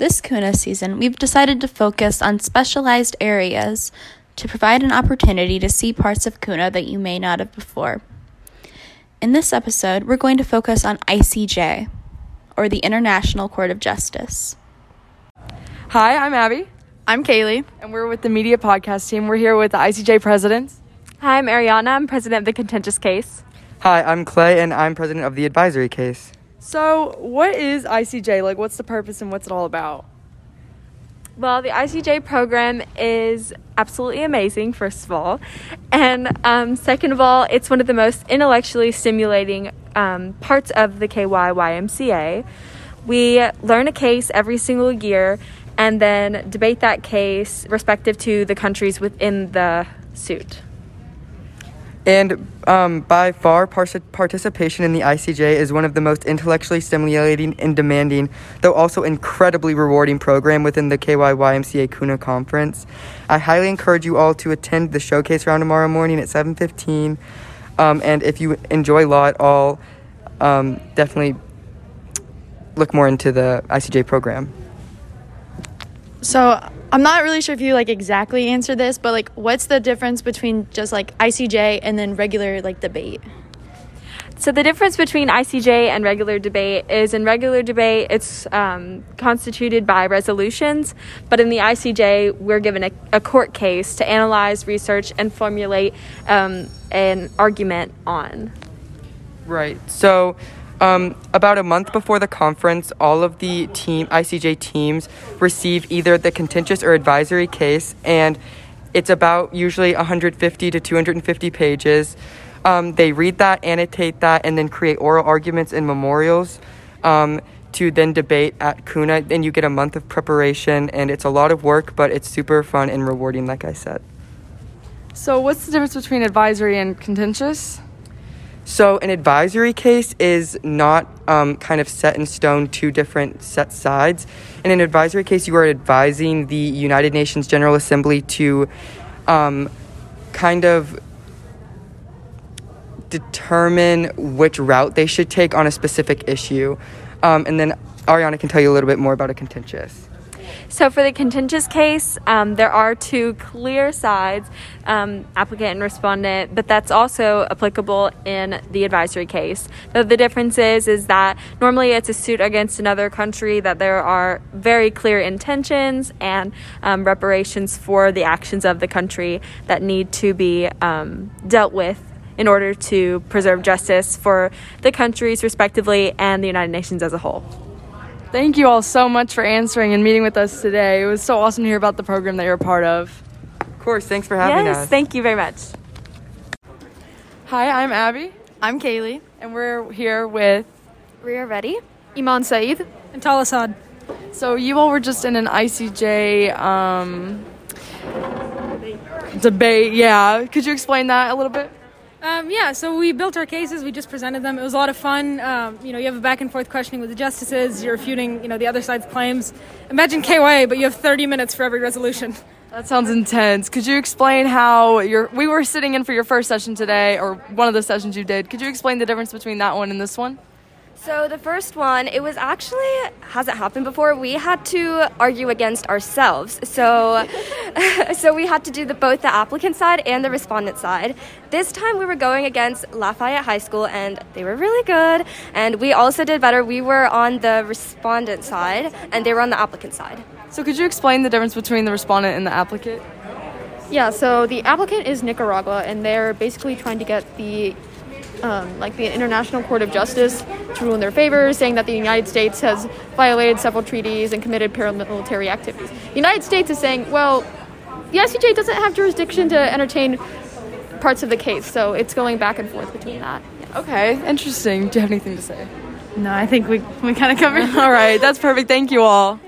This Kuna season, we've decided to focus on specialized areas to provide an opportunity to see parts of Kuna that you may not have before. In this episode, we're going to focus on ICJ, or the International Court of Justice. Hi, I'm Abby, I'm Kaylee. and we're with the media podcast team. We're here with the ICJ presidents. Hi, I'm Ariana. I'm president of the contentious case. Hi, I'm Clay, and I'm president of the advisory case. So, what is ICJ? Like, what's the purpose and what's it all about? Well, the ICJ program is absolutely amazing, first of all. And um, second of all, it's one of the most intellectually stimulating um, parts of the KYYMCA. We learn a case every single year and then debate that case respective to the countries within the suit. And um, by far, participation in the ICJ is one of the most intellectually stimulating and demanding, though also incredibly rewarding program within the KYYMCA Kuna conference. I highly encourage you all to attend the showcase round tomorrow morning at 7:15. Um, and if you enjoy law at all, um, definitely look more into the ICJ program. So I'm not really sure if you like exactly answer this, but like, what's the difference between just like ICJ and then regular like debate? So the difference between ICJ and regular debate is in regular debate it's um, constituted by resolutions, but in the ICJ we're given a, a court case to analyze, research, and formulate um, an argument on. Right. So, um, about a month before the conference, all of the team ICJ teams receive either the contentious or advisory case, and it's about usually 150 to 250 pages. Um, they read that, annotate that, and then create oral arguments and memorials um, to then debate at Kuna. Then you get a month of preparation, and it's a lot of work, but it's super fun and rewarding, like I said. So, what's the difference between advisory and contentious? So, an advisory case is not um, kind of set in stone two different set sides. In an advisory case, you are advising the United Nations General Assembly to um, kind of determine which route they should take on a specific issue. Um, and then Ariana can tell you a little bit more about a contentious. So for the contentious case, um, there are two clear sides, um, applicant and respondent, but that's also applicable in the advisory case. Though the difference is, is that normally it's a suit against another country that there are very clear intentions and um, reparations for the actions of the country that need to be um, dealt with in order to preserve justice for the countries respectively and the United Nations as a whole. Thank you all so much for answering and meeting with us today. It was so awesome to hear about the program that you're a part of. Of course, thanks for having yes, us. thank you very much. Hi, I'm Abby, I'm Kaylee. and we're here with. Ria ready? Iman Saeed. And Tal Assad. So, you all were just in an ICJ um, debate. Yeah. Could you explain that a little bit? Um, yeah, so we built our cases. We just presented them. It was a lot of fun. Um, you know, you have a back and forth questioning with the justices. You're refuting, you know, the other side's claims. Imagine KYA, but you have 30 minutes for every resolution. That sounds intense. Could you explain how your we were sitting in for your first session today, or one of the sessions you did? Could you explain the difference between that one and this one? So the first one, it was actually hasn't happened before. We had to argue against ourselves. So, so we had to do the both the applicant side and the respondent side. This time we were going against Lafayette High School, and they were really good. And we also did better. We were on the respondent side, and they were on the applicant side. So, could you explain the difference between the respondent and the applicant? Yeah, so the applicant is Nicaragua, and they're basically trying to get the um, like the International Court of Justice to rule in their favor, saying that the United States has violated several treaties and committed paramilitary activities. The United States is saying, well, the ICJ doesn't have jurisdiction to entertain parts of the case, so it's going back and forth between that. Okay, interesting. Do you have anything to say? No, I think we we kind of covered. All right, that's perfect. Thank you all.